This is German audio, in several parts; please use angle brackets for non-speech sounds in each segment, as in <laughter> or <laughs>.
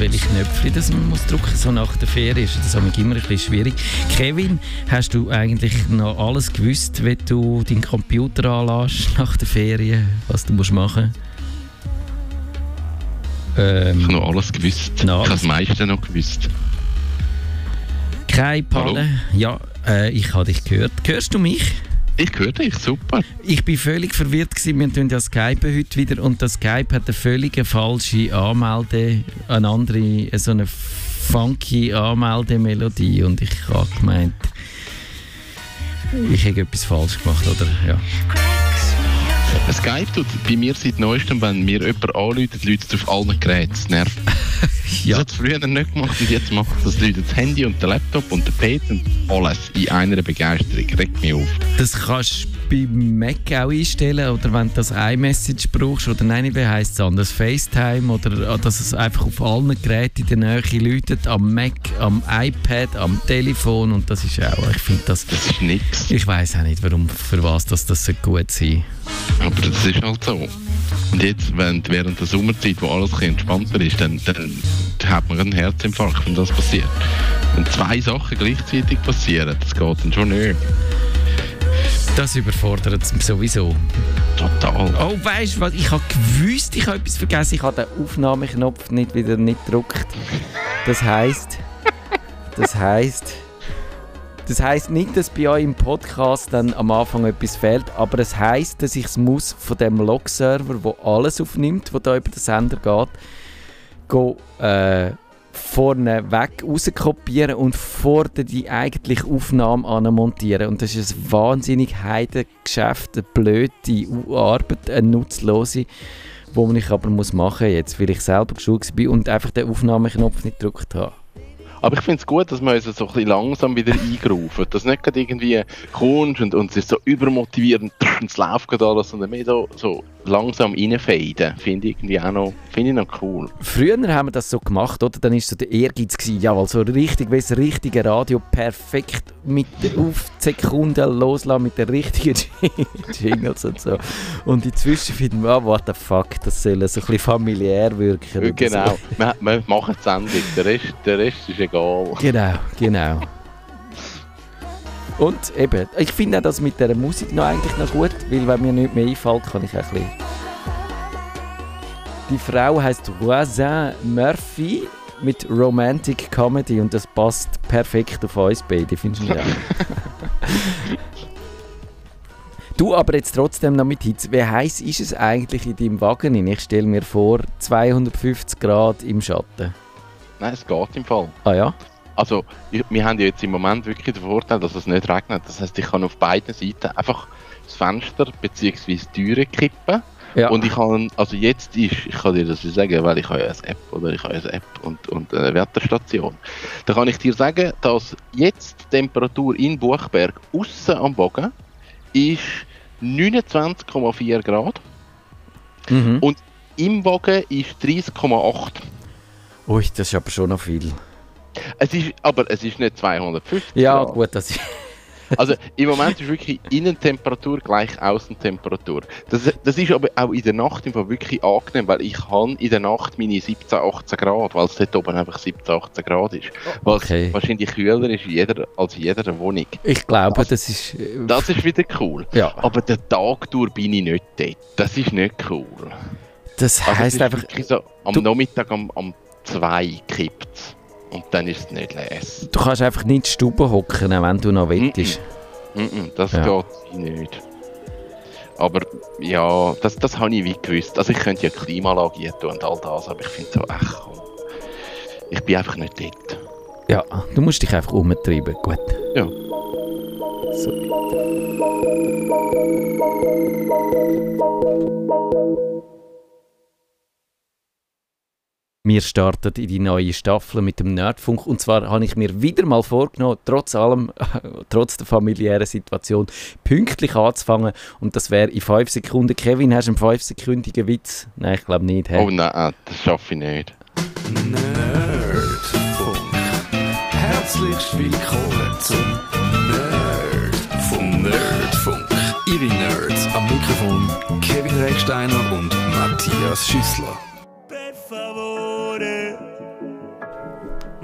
welche Knöpfe das man muss drücken so nach der Ferie ist das immer ein bisschen schwierig. Kevin, hast du eigentlich noch alles gewusst, wenn du deinen Computer anlässt nach der Ferien, was du musst machen ähm, Ich habe noch alles gewusst. ich habe das meiste noch gewusst. Keine Palle. Ja, äh, ich habe dich gehört. Hörst du mich? Ich höre dich, super. Ich bin völlig verwirrt gewesen. Wir tun ja Skype heute wieder und das Skype hat eine völlig falsche Anmelde, eine andere, so eine funky Anmeldemelodie und ich habe gemeint, ich habe etwas falsch gemacht, oder? Ja. Skype tut bei mir seit neuestem, wenn mir jemand anruft, läutet es auf allen Geräten. Das nervt. <laughs> ja. Das hat es früher nicht gemacht und jetzt macht das Leute das Handy und der Laptop und der PC und alles in einer Begeisterung. Regt mich auf. Das kannst bei Mac auch einstellen oder wenn du das iMessage brauchst oder nein, wie heisst es anders, FaceTime oder dass es einfach auf allen Geräten in der Nähe läutet, am Mac, am iPad, am Telefon und das ist auch, ich finde das... Das ist nichts. Ich weiß auch nicht, warum, für was das, das so gut sein Aber das ist halt so. Und jetzt, wenn, während der Sommerzeit, wo alles ein entspannter ist, dann, dann hat man einen Herzinfarkt, wenn das passiert. Wenn zwei Sachen gleichzeitig passieren, das geht dann schon nicht. Das überfordert es sowieso. Total. Oh, weißt du was? Ich habe gewusst, ich habe etwas vergessen. Ich habe den Aufnahmeknopf nicht wieder nicht gedruckt. Das heißt, das heißt, das heißt nicht, dass bei euch im Podcast dann am Anfang etwas fehlt, aber es heißt, dass ich es muss von dem Log-Server, wo alles aufnimmt, wo da über den Sender geht, go, äh, vorne weg rauskopieren und vor die eigentliche Aufnahme anmontieren. Und das ist ein wahnsinnig Heidengeschäft, eine blöde Arbeit, eine nutzlose, die ich aber muss machen jetzt, weil ich selber geschult bin und einfach den Aufnahmeknopf nicht gedrückt habe. Aber ich finde es gut, dass man uns so ein bisschen langsam wieder eingerufen. Dass nicht gerade irgendwie kommst und, und es ist so übermotivierend es läuft gerade alles, sondern mehr so, so langsam reinfaden, finde ich irgendwie auch noch, finde ich noch cool. Früher haben wir das so gemacht, oder? Dann war so der Ehrgeiz, gewesen, jawohl, so richtig, wie das richtige Radio, perfekt mit auf die Sekunde loslassen, mit den richtigen <laughs> Jingles und so. Und inzwischen finden wir, oh, what the fuck, das soll so ein bisschen familiär wirken. Genau, so. wir, wir machen die Sendung, der Rest, der Rest ist egal. Genau, genau. Und eben, ich finde auch das mit der Musik noch eigentlich noch gut, weil wenn mir nicht mehr einfällt, kann ich auch ein bisschen... Die Frau heißt Roisin Murphy mit Romantic Comedy und das passt perfekt auf uns beide, findest du nicht? <laughs> Du aber jetzt trotzdem noch mit Hitze. Wie heiß ist es eigentlich in deinem Wagen? Ich stelle mir vor, 250 Grad im Schatten. Nein, es geht im Fall. Ah ja? Also, wir haben ja jetzt im Moment wirklich den Vorteil, dass es nicht regnet. Das heißt, ich kann auf beiden Seiten einfach das Fenster bzw. die Türe kippen. Ja. Und ich kann, also jetzt ist, ich kann dir das sagen, weil ich habe ja eine App oder ich habe eine App und, und eine Wetterstation. Da kann ich dir sagen, dass jetzt die Temperatur in Buchberg außen am Bogen ist 29,4 Grad mhm. und im Bogen ist 30,8. Ui, das ist aber schon noch viel. Es ist, aber es ist nicht 250 Ja, Grad. gut, das ist... <laughs> Also im Moment ist wirklich Innentemperatur gleich Außentemperatur. Das, das ist aber auch in der Nacht im Fall wirklich angenehm, weil ich habe in der Nacht meine 17, 18 Grad, weil es dort oben einfach 17, 18 Grad ist. Was okay. wahrscheinlich kühler ist jeder, als in jeder Wohnung. Ich glaube, also, das ist... Äh, das ist wieder cool. Ja. Aber der Tag durch bin ich nicht dort. Das ist nicht cool. Das heisst also, einfach... So, am Nachmittag um, um 2 kippt es. Und dann ist es nicht les. Du kannst einfach nicht in die Stube hocken, wenn du noch willst. Mm -mm. das ja. geht nicht. Aber ja, das, das habe ich wie gewusst. Also ich könnte ja Klimaanlage tun und all das, aber ich finde so, ach komm. Ich bin einfach nicht dort. Ja, du musst dich einfach umtreiben, gut. Ja. So. Wir starten in die neue Staffel mit dem Nerdfunk und zwar habe ich mir wieder mal vorgenommen, trotz allem, <laughs> trotz der familiären Situation, pünktlich anzufangen und das wäre in 5 Sekunden. Kevin, hast du einen 5-sekündigen Witz? Nein, ich glaube nicht. He? Oh nein, das schaffe ich nicht. Nerdfunk. Herzlich willkommen zum Nerdfunk. Nerdfunk. Ihre Nerds am Mikrofon Kevin Recksteiner und Matthias Schüssler.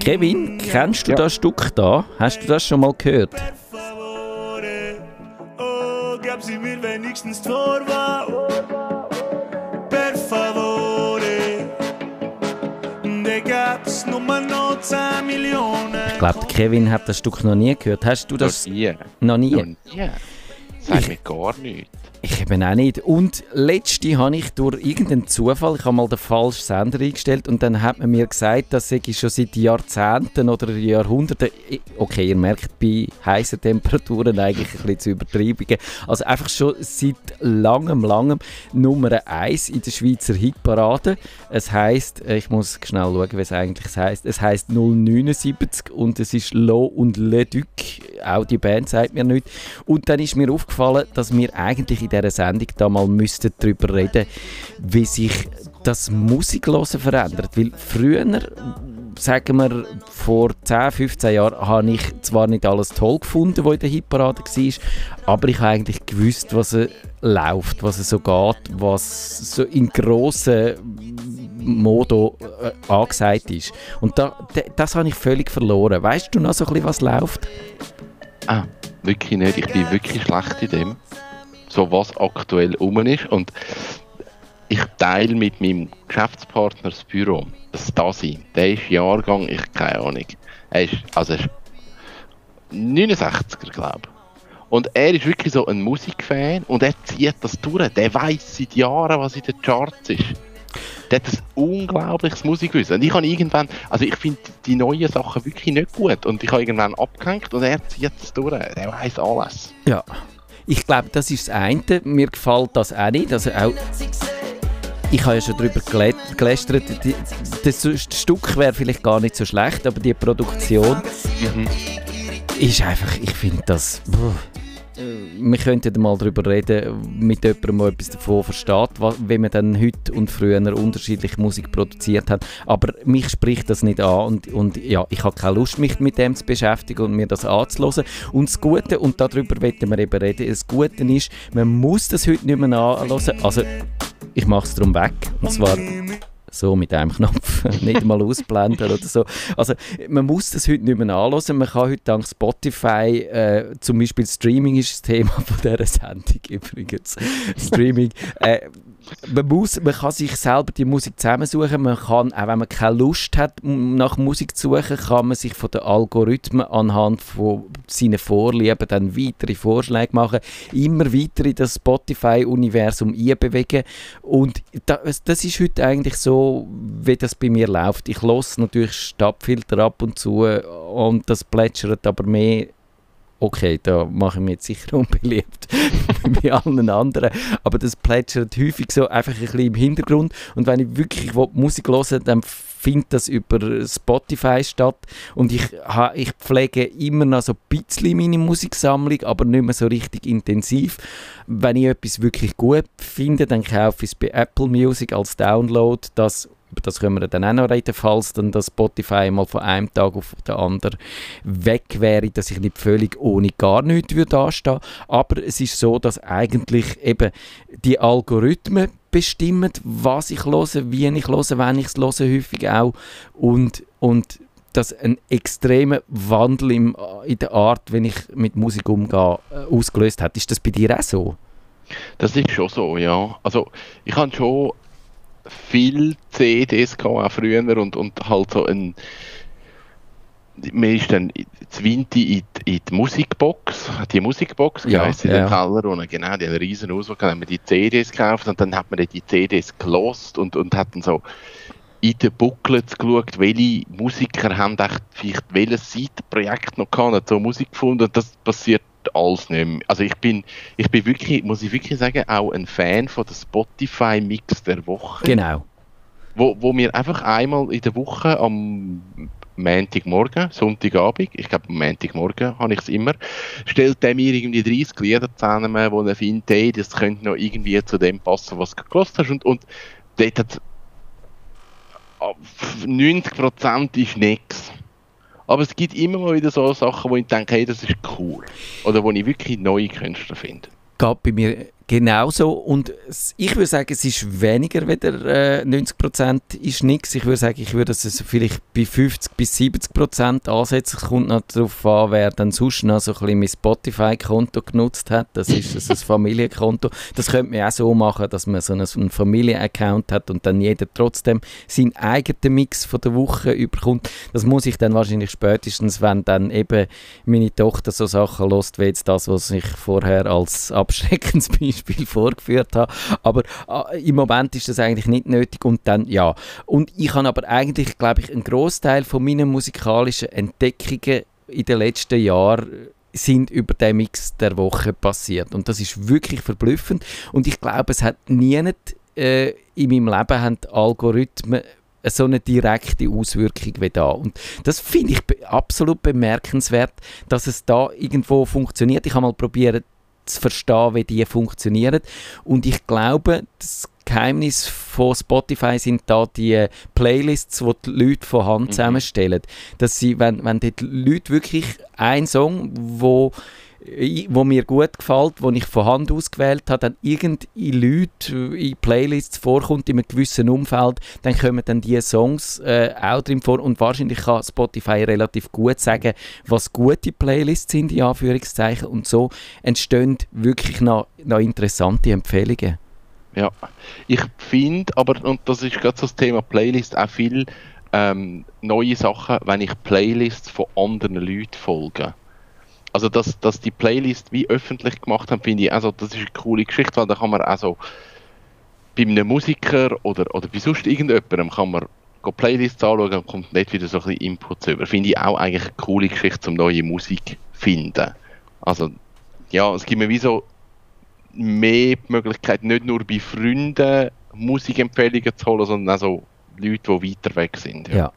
Kevin, kennst du ja. das Stück da? Hast du das schon mal gehört? Oh, gab sie mir wenigstens Vorwahl. Per favore. De gab's nur noch 10 Millionen. Ich glaube, Kevin hat das Stück noch nie gehört. Hast du das? Noch nie. Noch nie? Noch nie. Sag mir gar nichts. Ich eben auch nicht. Und letzte habe ich durch irgendeinen Zufall, ich habe mal den falschen Sender eingestellt und dann hat man mir gesagt, das sei schon seit Jahrzehnten oder Jahrhunderten, okay, ihr merkt bei heißen Temperaturen eigentlich ein bisschen zu übertreiben, also einfach schon seit langem, langem Nummer 1 in der Schweizer Hitparade. Es heisst, ich muss schnell schauen, es eigentlich heisst, es heisst 079 und es ist Lo und Le Duc, auch die Band sagt mir nichts. Und dann ist mir aufgefallen, dass wir eigentlich in dieser Sendung da mal müssten darüber reden, wie sich das Musiklosen verändert. Weil früher, sagen wir vor 10, 15 Jahren, habe ich zwar nicht alles toll gefunden, was in der Hitparade war, aber ich habe eigentlich gewusst, was es läuft, was es so geht, was so in grossen Modo äh, angesagt ist. Und da, das habe ich völlig verloren. Weißt du noch so ein bisschen, was läuft? Ah, wirklich nicht. Ich bin wirklich schlecht in dem so was aktuell um ist. Und ich teile mit meinem Geschäftspartner das Büro, das Stasi. Der ist Jahrgang, ich keine Ahnung. Er ist, also er ist 69er, glaube ich. Und er ist wirklich so ein Musikfan und er zieht das durch. Der weiß seit Jahren, was in den Charts ist. Der hat ein unglaubliches Musikwissen. Und ich habe irgendwann, also ich finde die neuen Sachen wirklich nicht gut. Und ich habe irgendwann abgehängt und er zieht es durch. Der weiß alles. Ja. Ich glaube, das ist das eine. Mir gefällt das auch nicht. Also auch ich habe ja schon darüber gelästert, das Stück wäre vielleicht gar nicht so schlecht, aber die Produktion mhm. ist einfach, ich finde das... Boah wir könnten mal darüber reden, mit jemandem, der etwas davon versteht, wie man dann heute und früher unterschiedliche Musik produziert hat. Aber mich spricht das nicht an und, und ja, ich habe keine Lust, mich mit dem zu beschäftigen und mir das anzuhören. Und das Gute, und darüber wollen wir eben reden, das Gute ist, man muss das heute nicht mehr anhören. Also, ich mache es darum weg. Und zwar so mit einem Knopf, <laughs> nicht mal ausblenden oder so. Also man muss das heute nicht mehr anhören. Man kann heute dank Spotify, äh, zum Beispiel Streaming ist das Thema von dieser Sendung <laughs> übrigens. Streaming. Äh, man, muss, man kann sich selber die Musik zusammensuchen. Man kann, auch wenn man keine Lust hat, nach Musik zu suchen, kann man sich von den Algorithmen anhand von seinen Vorlieben dann weitere Vorschläge machen, immer weiter in das Spotify-Universum einbewegen. Und das, das ist heute eigentlich so, wie das bei mir läuft. Ich lasse natürlich Stadtfilter ab und zu und das plätschert aber mehr okay, da mache ich mich jetzt sicher <laughs> unbeliebt <laughs> wie allen anderen, aber das plätschert häufig so einfach ein bisschen im Hintergrund. Und wenn ich wirklich Musik höre, dann findet das über Spotify statt. Und ich, ich pflege immer noch so ein bisschen meine Musiksammlung, aber nicht mehr so richtig intensiv. Wenn ich etwas wirklich gut finde, dann kaufe ich es bei Apple Music als Download, das über das können wir dann auch noch reden, falls dann das Spotify mal von einem Tag auf den anderen weg wäre, dass ich nicht völlig ohne gar nichts würde dastehen. Aber es ist so, dass eigentlich eben die Algorithmen bestimmen, was ich höre, wie ich höre, wenn ich es höre, häufig auch. Und, und das ein extremer Wandel im, in der Art, wenn ich mit Musik umgehe, äh, ausgelöst hat. Ist das bei dir auch so? Das ist schon so, ja. Also ich habe schon viel CDs gehabt, auch früher und, und halt so ein man ist dann Zwinti in, in die Musikbox, die Musikbox ja, in ja. den Keller und genau, die einen riesen Auswahl, dann haben wir die CDs gekauft und dann hat man die CDs gelost und, und hat dann so in den Booklets geschaut, welche Musiker haben vielleicht welches Seitenprojekt noch gehabt, so Musik gefunden und das passiert alles nicht mehr. Also ich bin, ich bin wirklich, muss ich wirklich sagen, auch ein Fan von der Spotify-Mix der Woche. Genau. Wo, wo mir einfach einmal in der Woche am Montagmorgen, Sonntagabend, ich glaube am Montagmorgen habe ich es immer, stellt der mir irgendwie 30 Lieder zusammen, wo er findet, hey, das könnte noch irgendwie zu dem passen, was du gelost hast und, und dort hat 90% ist nichts. Aber es gibt immer mal wieder so Sachen, wo ich denke, hey, das ist cool. Oder wo ich wirklich neue Künstler finde. Geht bei mir Genau so. Und ich würde sagen, es ist weniger wieder äh, 90% ist nichts. Ich würde sagen, ich würde es vielleicht bei 50 bis 70% ansetzen. Es kommt noch darauf an, wer dann sonst noch so ein bisschen mein Spotify-Konto genutzt hat. Das ist also ein <laughs> Familienkonto. Das könnte man auch so machen, dass man so einen, einen Familienaccount hat und dann jeder trotzdem seinen eigenen Mix von der Woche überkommt. Das muss ich dann wahrscheinlich spätestens, wenn dann eben meine Tochter so Sachen lost, wie jetzt das, was ich vorher als abschreckendes <laughs> Beispiel <laughs> vorgeführt habe. Aber äh, im Moment ist das eigentlich nicht nötig und dann ja. Und ich habe aber eigentlich, glaube ich, einen Großteil von meinen musikalischen Entdeckungen in den letzten Jahren sind über den Mix der Woche passiert. Und das ist wirklich verblüffend. Und ich glaube, es hat nie äh, in meinem Leben haben Algorithmen so eine direkte Auswirkung wie da. Und das finde ich be absolut bemerkenswert, dass es da irgendwo funktioniert. Ich habe mal probiert zu verstehen, wie die funktionieren. Und ich glaube, das Geheimnis von Spotify sind da die Playlists, die die Leute von Hand mhm. zusammenstellen. Dass sie, wenn, wenn die Leute wirklich einen Song, wo wo mir gut gefällt, wo ich von Hand ausgewählt habe, dann irgendeine Leute in Playlists vorkommt in einem gewissen Umfeld, dann kommen dann diese Songs äh, auch drin vor. Und wahrscheinlich kann Spotify relativ gut sagen, was gute Playlists sind, in Anführungszeichen, und so entstehen wirklich noch, noch interessante Empfehlungen. Ja, ich finde aber, und das ist gerade so das Thema Playlist, auch viel ähm, neue Sachen, wenn ich Playlists von anderen Leuten folge also dass, dass die Playlist wie öffentlich gemacht haben, finde ich, also das ist eine coole Geschichte, weil da kann man also bei einem Musiker oder, oder bei sonst irgendjemandem kann man Playlists anschauen und kommt nicht wieder so ein bisschen Inputs über. Finde ich auch eigentlich eine coole Geschichte, um neue Musik zu finden. Also, ja, es gibt mir wie so mehr Möglichkeit, nicht nur bei Freunden Musikempfehlungen zu holen, sondern auch so Leute, die weiter weg sind. Ja. ja.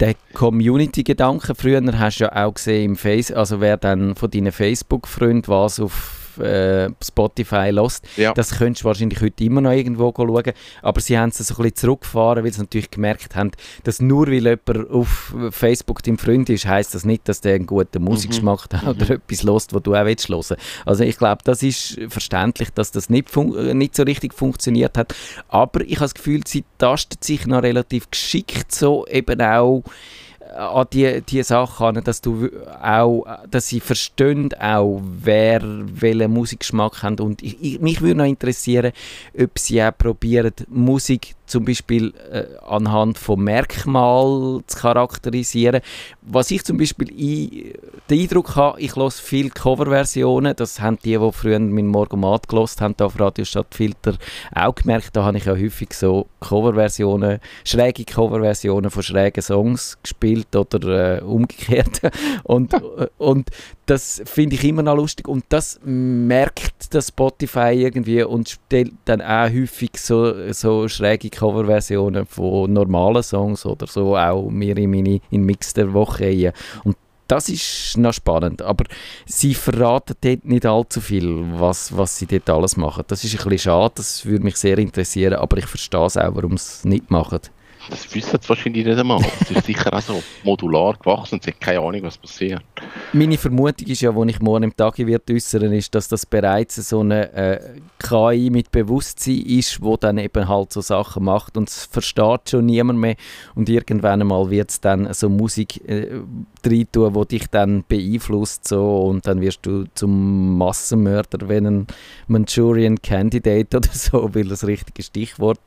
Der Community-Gedanke, früher hast du ja auch gesehen im Face, also wer dann von deinen Facebook-Freunden was auf äh, Spotify lost. Ja. Das könntest du wahrscheinlich heute immer noch irgendwo schauen. Aber sie haben es so ein bisschen zurückgefahren, weil sie natürlich gemerkt haben, dass nur weil jemand auf Facebook dein Freund ist, heisst das nicht, dass der einen guten Musikgeschmack mhm. hat oder mhm. etwas lost, was du auch willst hören. Also ich glaube, das ist verständlich, dass das nicht, nicht so richtig funktioniert hat. Aber ich habe das Gefühl, sie tastet sich noch relativ geschickt so eben auch an die, die Sachen dass du auch, dass sie verstehen auch, wer welchen Musikgeschmack hat. Und ich, ich, mich würde noch interessieren, ob sie auch probieren, Musik zum Beispiel äh, anhand von Merkmalen zu charakterisieren. Was ich zum Beispiel i, den Eindruck habe, ich höre viele Coverversionen, das haben die, die früher meinen Morgomat gelost haben, auf Radio Stadtfilter auch gemerkt, da habe ich ja häufig so Coverversionen, schräge Coverversionen von schrägen Songs gespielt oder äh, umgekehrt <laughs> und, äh, und das finde ich immer noch lustig und das merkt das Spotify irgendwie und stellt dann auch häufig so, so schräge Coverversionen von normalen Songs oder so auch mir in meine in Mix der Woche rein. Und das ist noch spannend, aber sie verraten dort nicht allzu viel, was, was sie dort alles machen. Das ist ein bisschen schade, das würde mich sehr interessieren, aber ich verstehe es auch, warum sie es nicht machen. Das wissen sie wahrscheinlich nicht einmal. Es ist sicher auch so modular gewachsen und sie haben keine Ahnung, was passiert. Meine Vermutung ist ja, wo ich morgen im Tag äußern, ist, dass das bereits so eine äh, KI mit Bewusstsein ist, wo dann eben halt so Sachen macht und es versteht schon niemand mehr und irgendwann einmal wird es dann so Musik äh, rein tun, die dich dann beeinflusst so und dann wirst du zum Massenmörder, wenn ein Manchurian Candidate <laughs> oder so, will das richtige Stichwort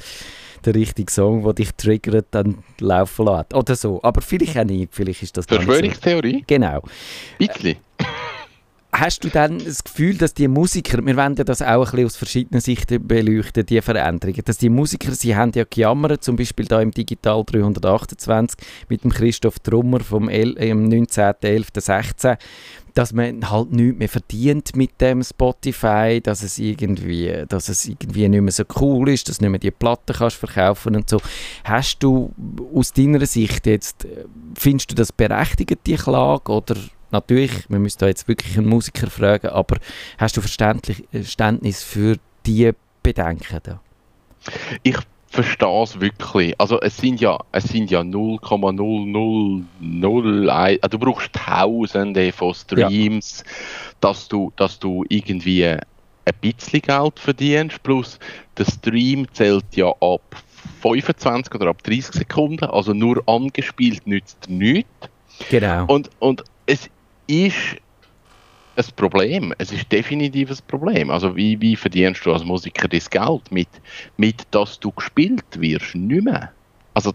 der richtige Song, der dich triggert, dann laufen lässt. Oder so. Aber vielleicht auch nicht. Vielleicht ist das Verschwörungstheorie? So. Genau. Bisschen. Hast du dann das Gefühl, dass die Musiker, wir wollen ja das auch ein bisschen aus verschiedenen Sichten beleuchten, die Veränderungen, dass die Musiker, sie haben ja gejammert, zum Beispiel da im Digital 328 mit dem Christoph Trummer vom 19.11.16, dass man halt nichts mehr verdient mit dem Spotify, dass es irgendwie, dass es irgendwie nicht mehr so cool ist, dass du nicht mehr die Platten kannst verkaufen und so. Hast du aus deiner Sicht jetzt, findest du das berechtigt, die Klage, oder natürlich, wir müssen da jetzt wirklich einen Musiker fragen, aber hast du Verständnis für die Bedenken da? Ich verstehe es wirklich. Also es sind ja, es sind ja 0,0001, also du brauchst Tausende von Streams, ja. dass du, dass du irgendwie ein bisschen Geld verdienst, plus der Stream zählt ja ab 25 oder ab 30 Sekunden, also nur angespielt nützt nichts. Genau. Und, und es ist ein Problem. Es ist definitiv ein Problem. Also wie, wie verdienst du als Musiker das Geld? Mit, mit dass du gespielt wirst? Nicht mehr. Also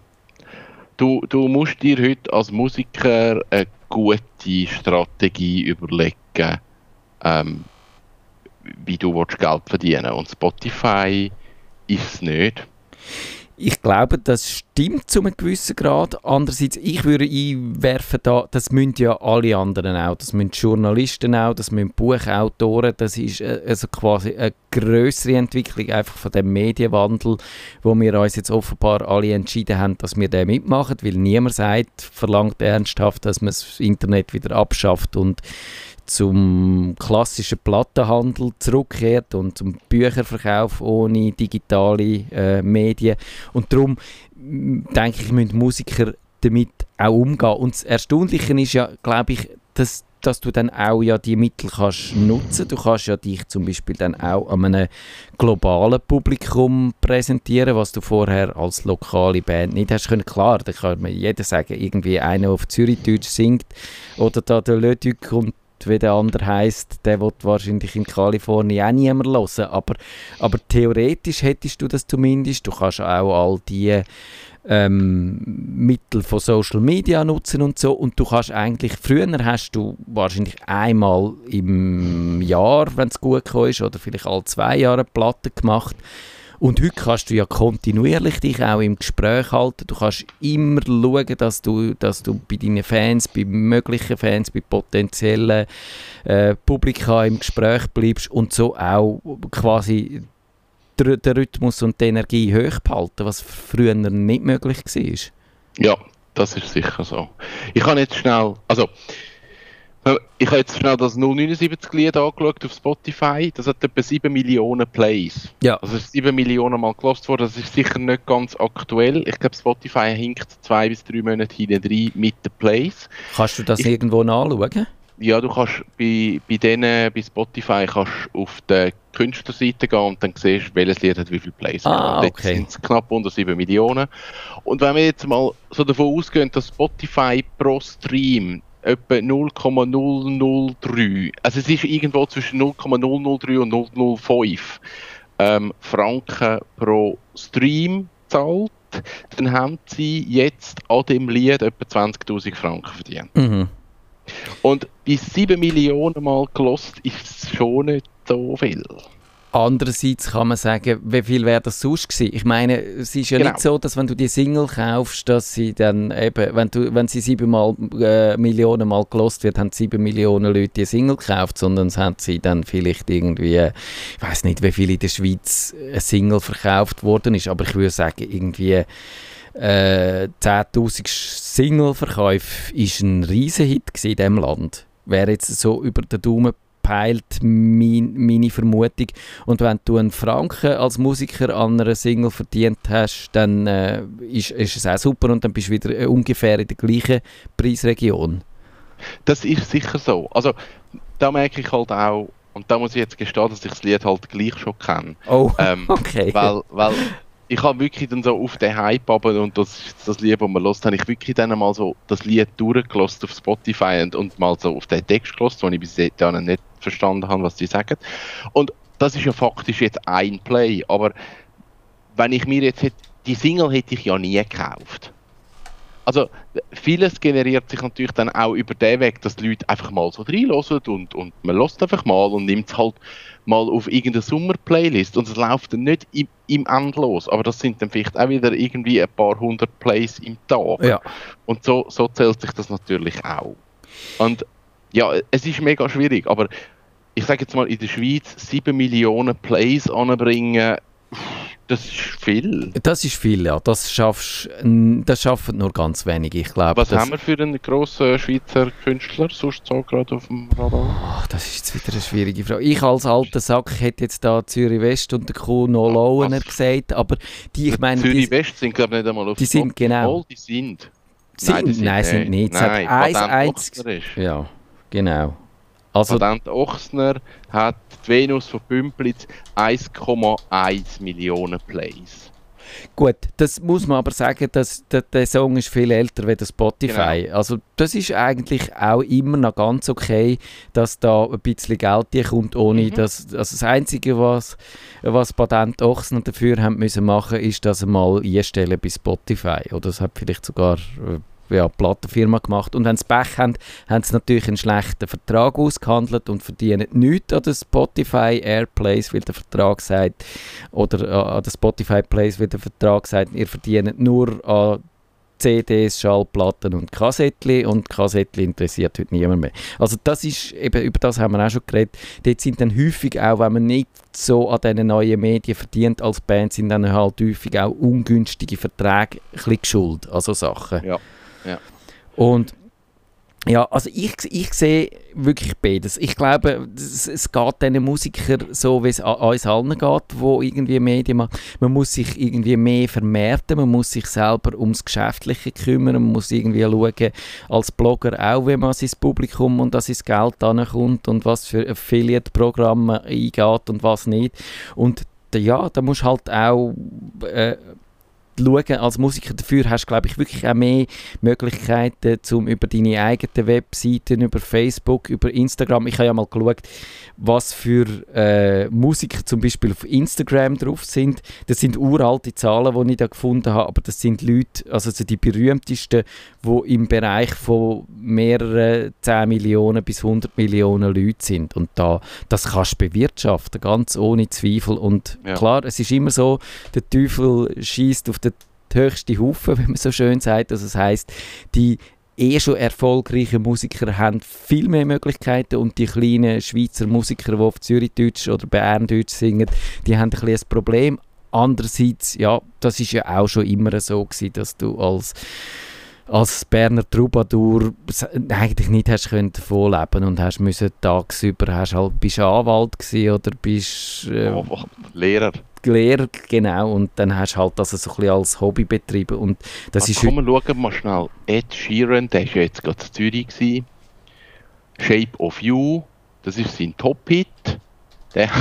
du, du musst dir heute als Musiker eine gute Strategie überlegen, ähm, wie du Geld verdienen willst. Und Spotify ist es nicht. Ich glaube, das stimmt zu einem gewissen Grad. Andererseits, ich würde einwerfen, da, das müssen ja alle anderen auch. Das müssen Journalisten auch, das müssen Buchautoren. Das ist äh, also quasi eine größere Entwicklung einfach von dem Medienwandel, wo wir uns jetzt offenbar alle entschieden haben, dass wir den mitmachen, weil niemand sagt, verlangt ernsthaft, dass man das Internet wieder abschafft und zum klassischen Plattenhandel zurückkehrt und zum Bücherverkauf ohne digitale äh, Medien. Und darum denke ich, müssen Musiker damit auch umgehen. Und das Erstaunliche ist ja, glaube ich, dass, dass du dann auch ja die Mittel kannst nutzen. Du kannst ja dich zum Beispiel dann auch an einem globalen Publikum präsentieren, was du vorher als lokale Band nicht hast können. Klar, da kann mir jeder sagen, irgendwie einer auf Zürichdeutsch singt oder da der Leduc und wie der andere heißt, der wird wahrscheinlich in Kalifornien auch niemand hören. Aber, aber theoretisch hättest du das zumindest. Du kannst auch all die ähm, Mittel von Social Media nutzen und so. Und du kannst eigentlich, früher hast du wahrscheinlich einmal im Jahr, wenn es gut ist, oder vielleicht alle zwei Jahre Platte gemacht. Und heute kannst du ja kontinuierlich dich auch im Gespräch halten. Du kannst immer schauen, dass du, dass du bei deinen Fans, bei möglichen Fans, bei potenziellen äh, Publika im Gespräch bleibst und so auch quasi den Rhythmus und die Energie hoch behalten, was früher nicht möglich war. Ja, das ist sicher so. Ich kann jetzt schnell, also ich habe jetzt schnell das 079-Lied angeschaut auf Spotify. Das hat etwa 7 Millionen Plays. Ja. Also ist 7 Millionen Mal gelost worden. Das ist sicher nicht ganz aktuell. Ich glaube, Spotify hinkt zwei bis drei Monate hinten mit den Plays. Kannst du das ich, irgendwo nachschauen? Ja, du kannst bei, bei denen, bei Spotify kannst auf der Künstlerseite gehen und dann siehst, welches Lied hat wie viele Plays. Ah, okay. sind es knapp unter 7 Millionen. Und wenn wir jetzt mal so davon ausgehen, dass Spotify pro Stream etwa 0,003. Also es ist irgendwo zwischen 0,003 und 005 ähm, Franken pro Stream zahlt. Dann haben sie jetzt an dem Lied etwa 20.000 Franken verdient. Mhm. Und bis 7 Millionen Mal gelost ist es schon nicht so viel. Andererseits kann man sagen, wie viel wäre das sonst gewesen? Ich meine, es ist ja genau. nicht so, dass wenn du die Single kaufst, dass sie dann eben, wenn, du, wenn sie siebenmal äh, Millionen Mal gelost wird, haben sieben Millionen Leute die Single gekauft, sondern es haben sie dann vielleicht irgendwie, ich weiß nicht, wie viel in der Schweiz eine Single verkauft worden ist, aber ich würde sagen, irgendwie äh, 10'000 Single-Verkäufe ist ein Riesenhit in diesem Land. Wäre jetzt so über den Daumen peilt mein, meine Vermutung. Und wenn du einen Franken als Musiker an einer Single verdient hast, dann äh, ist, ist es auch super und dann bist du wieder äh, ungefähr in der gleichen Preisregion. Das ist sicher so. Also da merke ich halt auch, und da muss ich jetzt gestehen, dass ich das Lied halt gleich schon kenne. Oh, ähm, <laughs> okay. Weil, weil ich habe wirklich dann so auf den Hype aber und das das Lied, das man lost, habe ich wirklich dann mal so das Lied durchgelost auf Spotify und, und mal so auf den Text gelost, den ich bis dahin nicht verstanden habe, was sie sagen. Und das ist ja faktisch jetzt ein Play, aber wenn ich mir jetzt hätte, die Single hätte ich ja nie gekauft. Also vieles generiert sich natürlich dann auch über den Weg, dass die Leute einfach mal so reinhören und, und man lässt einfach mal und nimmt es halt mal auf irgendeine Sommer-Playlist und es läuft dann nicht im, im Endlos, aber das sind dann vielleicht auch wieder irgendwie ein paar hundert Plays im Tag. Ja. Und so, so zählt sich das natürlich auch. Und ja, es ist mega schwierig, aber ich sage jetzt mal, in der Schweiz 7 Millionen Plays anbringen, das ist viel. Das ist viel, ja. Das, schaffst, das schaffen nur ganz wenige, ich glaube. Was haben wir für einen grossen Schweizer Künstler sonst so gerade auf dem Radar? Oh, das ist jetzt wieder eine schwierige Frage. Ich als alter Sack hätte jetzt da Zürich West und der Kuh No Lowener gesagt, aber die, ich meine... Zürich West sind glaube ich nicht einmal auf Die sind, genau. Die sind. sind. Nein, die sind, nein, sind nicht. Nein, eins, eins, Ja, genau. Also, Patent Ochsner hat die Venus von Pümplitz 1,1 Millionen Plays. Gut, das muss man aber sagen, dass der, der Song ist viel älter als Spotify. Genau. Also das ist eigentlich auch immer noch ganz okay, dass da ein bisschen Geld kommt, ohne mhm. dass also das Einzige, was, was Patent Ochsen dafür haben müssen machen, ist, dass sie mal einstellen bei Spotify. Oder das hat vielleicht sogar äh, ja, Plattenfirma gemacht. Und wenn sie Pech haben, haben sie natürlich einen schlechten Vertrag ausgehandelt und verdienen nichts an den Spotify Airplays, weil der Vertrag sagt, oder äh, an den Spotify Plays, weil der Vertrag sagt, ihr verdient nur an CDs, Schallplatten und Kassettchen und Kassettchen interessiert heute niemand mehr. Also das ist, eben über das haben wir auch schon geredet, dort sind dann häufig auch, wenn man nicht so an diesen neuen Medien verdient als Band, sind dann halt häufig auch ungünstige Verträge ein bisschen geschuld, also Sachen. Ja. Ja. Und ja, also ich, ich sehe wirklich beides. Ich glaube, es, es geht diesen Musikern so, wie es uns allen geht, wo irgendwie Medien machen. Man muss sich irgendwie mehr vermehrten, man muss sich selber ums Geschäftliche kümmern, man muss irgendwie schauen, als Blogger auch, wie man sein Publikum und dass sein Geld ankommt und was für Affiliate-Programme eingeht und was nicht. Und ja, da muss halt auch äh, schauen als Musiker. Dafür hast du, glaube ich, wirklich auch mehr Möglichkeiten, um über deine eigenen Webseiten, über Facebook, über Instagram. Ich habe ja mal geschaut, was für äh, Musiker zum Beispiel auf Instagram drauf sind. Das sind uralte Zahlen, die ich da gefunden habe, aber das sind Leute, also die berühmtesten, die im Bereich von mehreren 10 Millionen bis 100 Millionen Leute sind. Und da, das kannst du bewirtschaften, ganz ohne Zweifel. Und ja. klar, es ist immer so, der Teufel schießt auf den höchsten Haufen, <laughs> wie man so schön sagt. Also das heißt, die eh schon erfolgreichen Musiker haben viel mehr Möglichkeiten und die kleinen Schweizer Musiker, die auf Zürichdeutsch oder Berndeutsch singen, die haben ein bisschen ein Problem. Andererseits, ja, das ist ja auch schon immer so gewesen, dass du als als Berner Troubadour eigentlich nicht hast können davon leben und hast müssen tagsüber hast halt bist Anwalt oder bist äh, oh, Lehrer Lehrer genau und dann hast du halt das so ein bisschen als Hobby betrieben und das also ist komm, schauen mal schnell Ed Sheeran der war ja jetzt gerade in Zürich gewesen. Shape of You das ist sein Top-Hit der <laughs>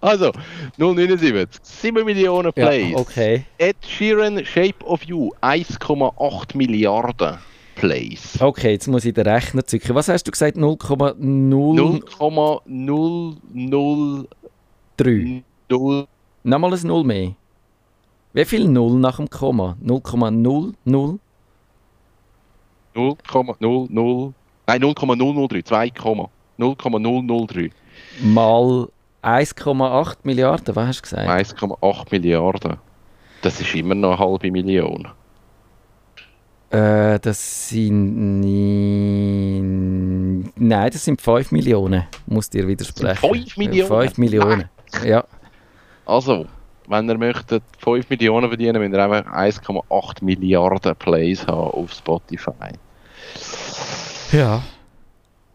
also, 079, 7 Millionen Plays. Ja, okay. Ed Sheeran, Shape of You, 1,8 Milliarden Plays. Okay, jetzt muss ich den Rechner zücken. Was hast du gesagt? 0,0... 0,003. 0. Nochmal ein 0 mehr. Wie viel 0 nach dem Komma? 0,00? 0,00... Nein, 0,003. 2, 0,003. Mal 1,8 Milliarden, was hast du gesagt? 1,8 Milliarden. Das ist immer noch eine halbe Million. Äh, das sind. Nein, das sind 5 Millionen. Muss dir widersprechen. 5 Millionen? 5 Millionen, ja. Also, wenn ihr möchtet 5 Millionen verdienen, müsst ihr einfach 1,8 Milliarden Plays haben auf Spotify. Ja.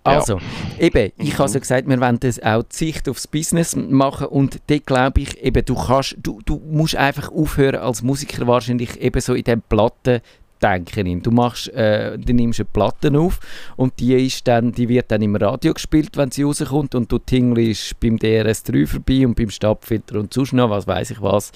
Also, ja. eben, ich mhm. habe ja gesagt, wir wollen das auch die Sicht aufs Business machen und dort glaube ich, eben, du kannst, du, du musst einfach aufhören als Musiker wahrscheinlich eben so in dem Platten denken. Du, machst, äh, du nimmst eine Platte auf und die, ist dann, die wird dann im Radio gespielt, wenn sie rauskommt und du tingelst beim DRS3 vorbei und beim Stabfilter und sonst noch, was weiß ich was,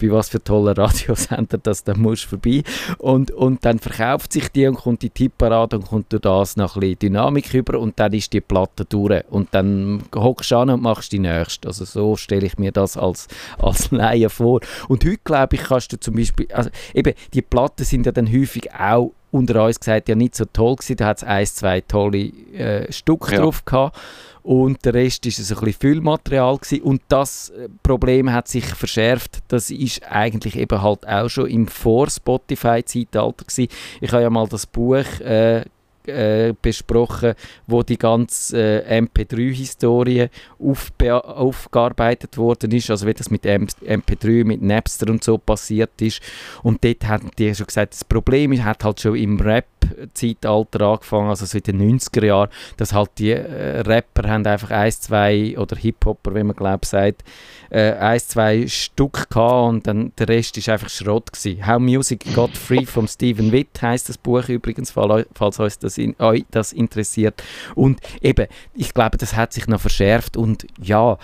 bei was für tollen Radiosender <laughs> das dann musst vorbei und, und dann verkauft sich die und kommt die Tippparade und kommt durch das noch ein bisschen Dynamik über und dann ist die Platte durch und dann hockst du an und machst die nächste. Also so stelle ich mir das als, als <laughs> Laie vor. Und heute, glaube ich, kannst du zum Beispiel, also eben, die Platten sind ja dann häufig häufig auch unter uns gesagt, ja nicht so toll gewesen. Da hat es ein, zwei tolle äh, Stück ja. drauf gehabt und der Rest ist so ein bisschen Füllmaterial gewesen. und das äh, Problem hat sich verschärft. Das ist eigentlich eben halt auch schon im Vor-Spotify-Zeitalter gewesen. Ich habe ja mal das Buch äh, äh, besprochen, wo die ganze äh, MP3-Historie aufgearbeitet worden ist, also wie das mit M MP3, mit Napster und so passiert ist. Und dort haben die schon gesagt, das Problem ist, hat halt schon im Rap Rap-Zeitalter angefangen, also so in den 90er Jahren, dass halt die äh, Rapper haben einfach ein, zwei, oder Hip-Hopper, wie man glaube sagt, äh, ein, zwei Stück gehabt und dann der Rest ist einfach Schrott gewesen. How Music Got Free von Stephen Witt heißt das Buch übrigens, falls euch das, in, euch das interessiert. Und eben, ich glaube, das hat sich noch verschärft und ja,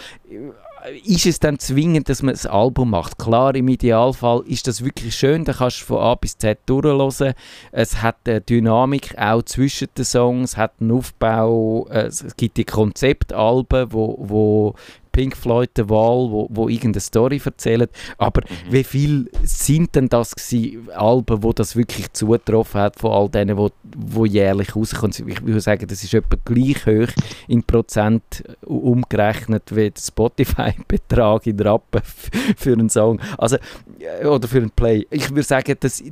ist es dann zwingend, dass man ein Album macht? Klar, im Idealfall ist das wirklich schön, da kannst du von A bis Z durchhören. Es hat eine Dynamik auch zwischen den Songs, es hat einen Aufbau, es gibt die Konzeptalben, wo, wo Pink Floyd der Wahl, wo, wo irgendeine Story erzählen. Aber mhm. wie viel sind denn das gewesen, Alben, wo das wirklich zugetroffen hat von all denen, wo, wo jährlich rauskommen? Ich würde sagen, das ist etwa gleich hoch in Prozent umgerechnet wie der Spotify-Betrag in Rappen für einen Song. Also, äh, oder für einen Play. Ich würde sagen, das,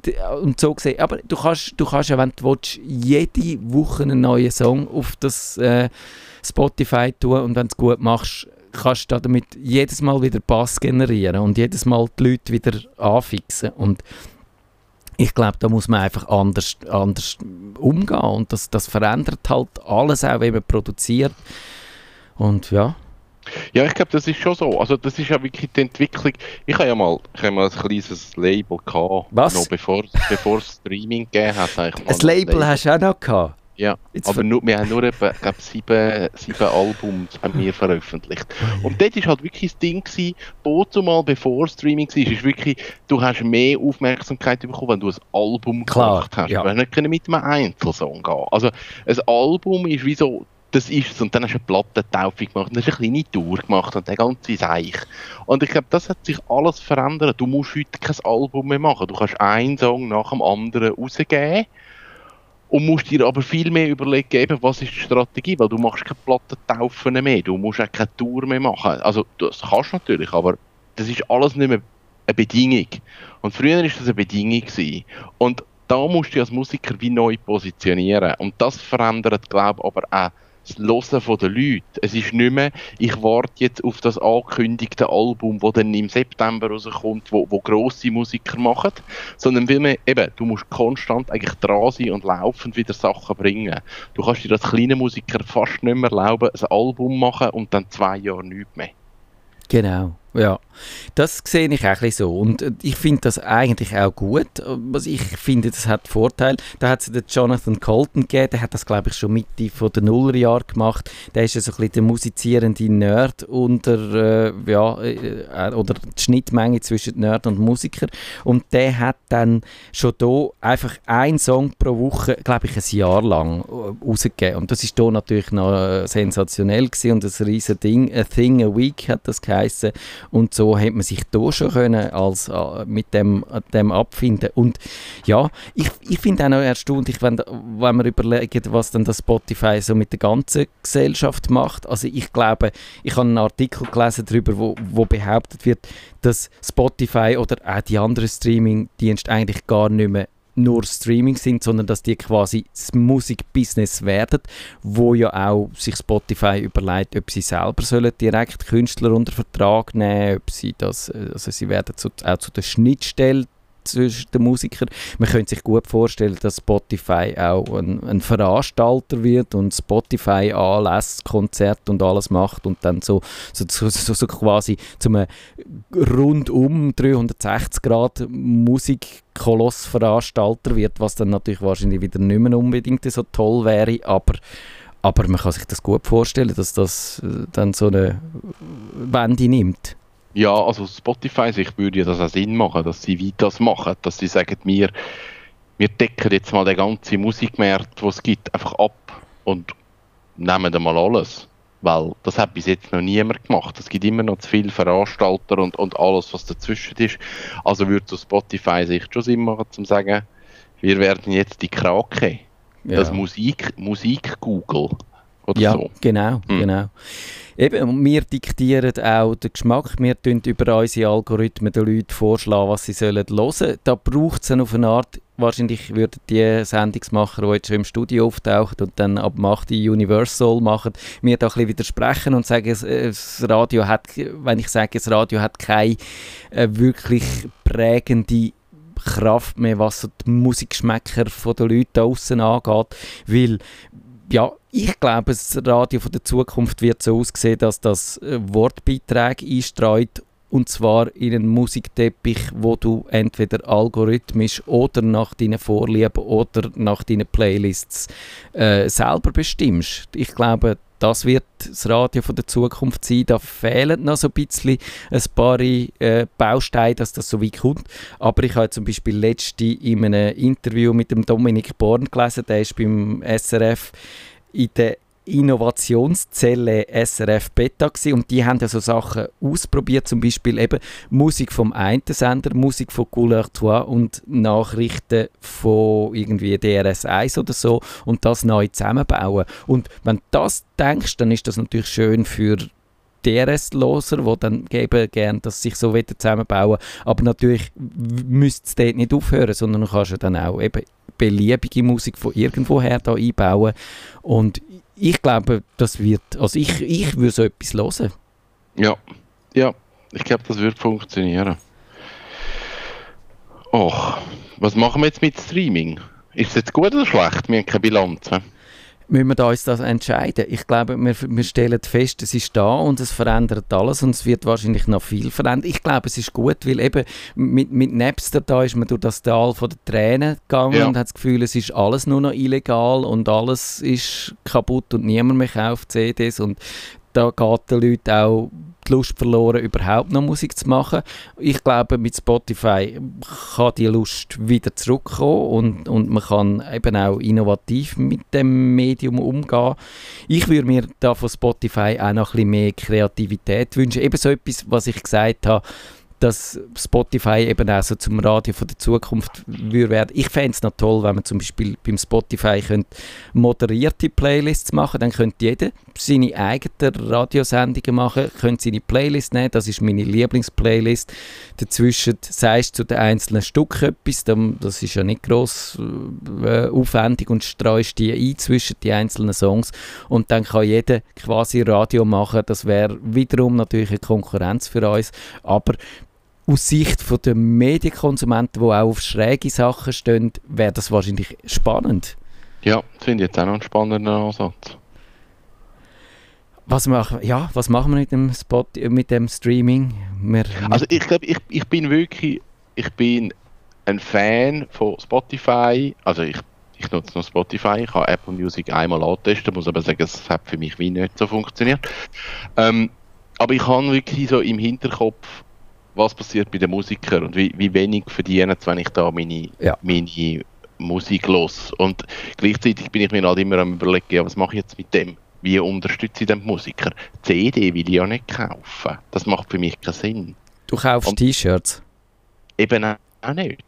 und so gesehen, aber du kannst, du kannst ja, wenn du willst, jede Woche einen neuen Song auf das äh, Spotify tun und wenn du es gut machst, kannst du damit jedes Mal wieder Pass generieren und jedes Mal die Leute wieder anfixen. Und ich glaube, da muss man einfach anders, anders umgehen und das, das verändert halt alles auch, wie man produziert. Und ja. Ja, ich glaube, das ist schon so. Also das ist ja wirklich die Entwicklung. Ich habe ja mal, ich habe mal ein kleines Label gehabt, Was? noch bevor, bevor es Streaming gegeben hat. Ein Label, Label hast du auch noch gehabt? Ja, Jetzt aber nur, wir haben nur etwa, glaub, sieben, sieben Albums haben wir veröffentlicht. Und dort war halt wirklich das Ding, gewesen, zumal bevor Streaming war, ist wirklich, du hast mehr Aufmerksamkeit bekommen, wenn du ein Album Klar, gemacht hast. Ja. Du hast nicht mit einem Einzelsong gehen Also ein Album ist wie so, das ist es. Und dann hast du eine Plattentaufe gemacht, und dann hast du eine kleine Tour gemacht und der ganze Seich. Und ich glaube, das hat sich alles verändert. Du musst heute kein Album mehr machen. Du kannst einen Song nach dem anderen rausgeben und musst dir aber viel mehr überlegen, was ist die Strategie, weil du machst keine Plattentaufen mehr, du musst auch keine Tour mehr machen. Also das kannst du natürlich, aber das ist alles nicht mehr eine Bedingung. Und früher war das eine Bedingung gewesen. Und da musst du dich als Musiker wie neu positionieren. Und das verändert, glaube ich, aber auch das Hören von den Leuten. Es ist nicht mehr, ich warte jetzt auf das angekündigte Album, das dann im September rauskommt, wo, wo grosse Musiker machen, sondern man, eben, du musst konstant eigentlich dran sein und laufend wieder Sachen bringen. Du kannst dir als kleiner Musiker fast nicht mehr erlauben, ein Album machen und dann zwei Jahre nichts mehr. Genau. Ja, das sehe ich auch so. Und äh, ich finde das eigentlich auch gut. Was ich finde, das hat Vorteil. Da hat es den Jonathan Colton gegeben, der hat das, glaube ich, schon Mitte von den Nullerjahren gemacht. Der ist ja so ein bisschen der musizierende Nerd unter, äh, ja, äh, oder die Schnittmenge zwischen Nerd und Musiker. Und der hat dann schon da einfach einen Song pro Woche, glaube ich, ein Jahr lang äh, rausgegeben. Und das ist da natürlich noch äh, sensationell gewesen und ein riesen Ding. A Thing a Week hat das geheißen. Und so hat man sich da schon können als, äh, mit dem, äh, dem abfinden Und ja, ich, ich finde auch noch erstaunlich, wenn, wenn man überlegt, was dann das Spotify so mit der ganzen Gesellschaft macht. Also ich glaube, ich habe einen Artikel gelesen darüber, wo, wo behauptet wird, dass Spotify oder auch die anderen Streaming-Dienste eigentlich gar nicht mehr nur Streaming sind, sondern dass die quasi das Musikbusiness werden, wo ja auch sich Spotify überlegt, ob sie selber sollen direkt Künstler unter Vertrag nehmen, ob sie das, äh, also sie werden zu, auch zu der Schnittstelle zwischen den Musikern. Man könnte sich gut vorstellen, dass Spotify auch ein, ein Veranstalter wird und Spotify anlässt, Konzert und alles macht und dann so, so, so, so quasi zum rundum 360 Grad Musikkoloss Veranstalter wird, was dann natürlich wahrscheinlich wieder nicht mehr unbedingt so toll wäre, aber aber man kann sich das gut vorstellen, dass das äh, dann so eine Wende nimmt. Ja, also Spotify, sich würde ja das auch Sinn machen, dass sie wie das machen, dass sie sagen, wir, wir decken jetzt mal den ganzen Musikmarkt, den es gibt, einfach ab und nehmen dann mal alles. Weil das hat bis jetzt noch niemand gemacht. Es gibt immer noch zu viele Veranstalter und, und alles, was dazwischen ist. Also würde so Spotify sich schon Sinn machen, zu sagen, wir werden jetzt die Krake, ja. das Musik, Musik Google oder ja, so. genau, hm. genau. Eben, wir diktieren auch den Geschmack. Wir tun über unsere Algorithmen den Leuten vorschlagen, was sie sollen hören sollen. Da braucht es auf eine Art, wahrscheinlich würden die Sendungsmacher, die jetzt schon im Studio auftauchen und dann ab 8 Universal machen, mir da ein bisschen widersprechen und sagen, das Radio hat, wenn ich sage, das Radio hat keine äh, wirklich prägende Kraft mehr, was so die Musikgeschmäcker der Leute da außen angeht, weil ja, ich glaube, das Radio von der Zukunft wird so aussehen, dass das äh, Wortbeiträge einstreut und zwar in einen Musikteppich, wo du entweder algorithmisch oder nach deinen Vorlieben oder nach deinen Playlists äh, selber bestimmst. Ich glaube, das wird das Radio von der Zukunft sein. Da fehlen noch so ein bisschen ein paar äh, Bausteine, dass das so weit kommt. Aber ich habe zum Beispiel letzte in einem Interview mit dem Dominik Born gelesen, der ist beim SRF in der Innovationszelle SRF Beta gewesen, und die haben ja so Sachen ausprobiert, zum Beispiel eben Musik vom einen Sender, Musik von Couleur 2 und Nachrichten von irgendwie DRS1 oder so und das neu zusammenbauen. Und wenn du das denkst, dann ist das natürlich schön für DRS-Loser, die dann geben gerne, dass sich so zusammenbauen Aber natürlich müsste es dort nicht aufhören, sondern du kannst ja dann auch eben beliebige Musik von irgendwoher da einbauen. Und ich glaube, das wird, also ich, ich würde so etwas hören. Ja, ja, ich glaube, das wird funktionieren. Och, was machen wir jetzt mit Streaming? Ist es jetzt gut oder schlecht? Wir haben keine Bilanz müssen wir uns das entscheiden. Ich glaube, wir, wir stellen fest, es ist da und es verändert alles und es wird wahrscheinlich noch viel verändern. Ich glaube, es ist gut, weil eben mit, mit Napster da ist man durch das Tal von den Tränen gegangen ja. und hat das Gefühl, es ist alles nur noch illegal und alles ist kaputt und niemand mehr kauft CDs und da geht den Leuten auch die Lust verloren, überhaupt noch Musik zu machen. Ich glaube, mit Spotify kann die Lust wieder zurückkommen und, und man kann eben auch innovativ mit dem Medium umgehen. Ich würde mir da von Spotify auch noch ein bisschen mehr Kreativität wünschen. Eben so etwas, was ich gesagt habe, dass Spotify eben auch so zum Radio von der Zukunft werden. Ich fände es noch toll, wenn man zum Beispiel beim Spotify könnte moderierte Playlists machen dann könnte jeder seine eigenen Radiosendungen machen, könnte seine Playlist nehmen, das ist meine Lieblingsplaylist. Dazwischen sagst du zu den einzelnen Stücken etwas, das ist ja nicht gross äh, aufwendig und streust die ein zwischen die einzelnen Songs und dann kann jeder quasi Radio machen. Das wäre wiederum natürlich eine Konkurrenz für uns, aber aus Sicht der Medienkonsumenten, die auch auf schräge Sachen stehen, wäre das wahrscheinlich spannend. Ja, finde ich jetzt auch noch einen spannenden Ansatz. Was machen, ja, was machen wir mit dem, Spot, mit dem Streaming? Wir, also ich glaube, ich, ich bin wirklich, ich bin ein Fan von Spotify. Also ich, ich nutze noch Spotify, ich habe Apple Music einmal antesten, muss aber sagen, es hat für mich wie nicht so funktioniert. Ähm, aber ich habe wirklich so im Hinterkopf, was passiert bei den Musikern und wie, wie wenig verdienen wenn ich da meine, ja. meine Musik los. Und gleichzeitig bin ich mir halt immer am überlegen, ja, was mache ich jetzt mit dem? Wie unterstütze ich den Musiker? CD will ich ja nicht kaufen. Das macht für mich keinen Sinn. Du kaufst T-Shirts? Eben auch nicht.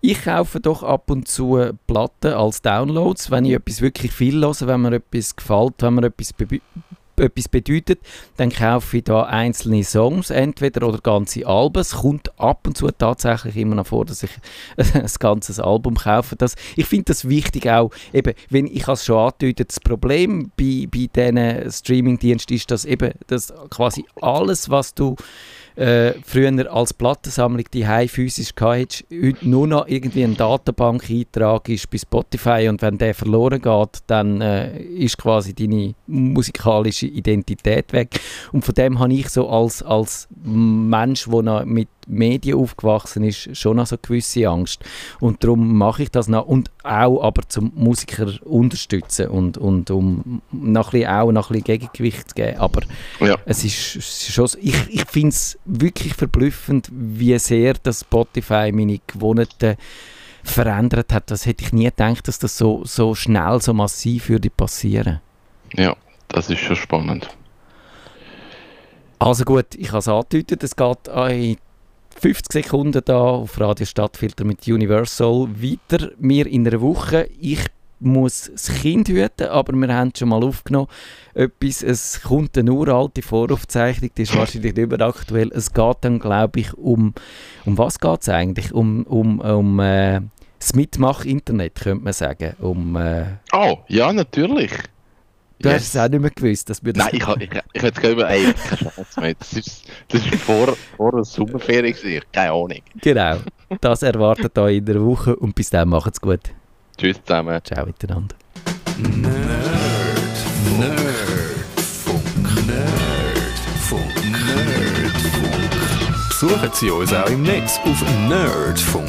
Ich kaufe doch ab und zu Platten als Downloads, wenn ich etwas wirklich viel höre, wenn mir etwas gefällt, wenn mir etwas etwas bedeutet, dann kaufe ich da einzelne Songs, entweder oder ganze Alben. Es kommt ab und zu tatsächlich immer noch vor, dass ich <laughs> ein ganzes Album kaufe. Das, ich finde das wichtig auch, eben, wenn ich es schon angedeutet, das Problem bei, bei diesen Streamingdiensten ist, dass eben dass quasi alles, was du äh, früher als Plattensammlung die High physisch hatte, heute nur noch irgendwie ein Datenbank-Eintrag ist bei Spotify und wenn der verloren geht, dann äh, ist quasi deine musikalische Identität weg. Und von dem habe ich so als, als Mensch, der noch mit Medien aufgewachsen ist, schon noch so eine gewisse Angst. Und darum mache ich das noch. Und auch aber zum Musiker unterstützen und, und um noch ein bisschen, auch noch ein bisschen Gegengewicht zu geben. Aber ja. es, ist, es ist schon, ich, ich finde es wirklich verblüffend, wie sehr das Spotify meine Gewohnheiten verändert hat. Das hätte ich nie gedacht, dass das so, so schnell, so massiv würde passieren. Ja, das ist schon spannend. Also gut, ich habe es angedeutet, es geht in 50 Sekunden da auf Radio Stadtfilter mit Universal weiter. Wir in einer Woche. Ich muss das Kind hüten, aber wir haben schon mal aufgenommen. Etwas, es kommt eine uralte Voraufzeichnung, die ist wahrscheinlich nicht mehr aktuell. Es geht dann, glaube ich, um, um was geht es eigentlich? Um, um, um äh, das Mitmach-Internet, könnte man sagen. Um, äh, oh, ja, natürlich. Du yes. hast es auch nicht mehr gewusst, dass wir das... Nein, ich, ich, ich hätte es über ey, keine Chance mehr. Das ist, das ist vor, vor der Sommerferien gewesen, keine Ahnung. Genau, das erwartet euch in der Woche und bis dann macht's gut. Tschüss zusammen. Ciao miteinander. Nerd. Nerdfunk. Nerdfunk. Nerdfunk. Besuchen Sie uns auch im Netz auf nerdfunk.ch.